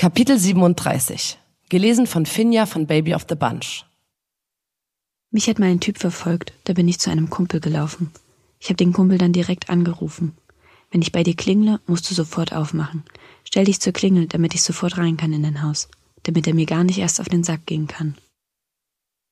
Kapitel 37. Gelesen von Finja von Baby of the Bunch. Mich hat mal ein Typ verfolgt, da bin ich zu einem Kumpel gelaufen. Ich habe den Kumpel dann direkt angerufen. Wenn ich bei dir klingle, musst du sofort aufmachen. Stell dich zur Klingel, damit ich sofort rein kann in dein Haus, damit er mir gar nicht erst auf den Sack gehen kann.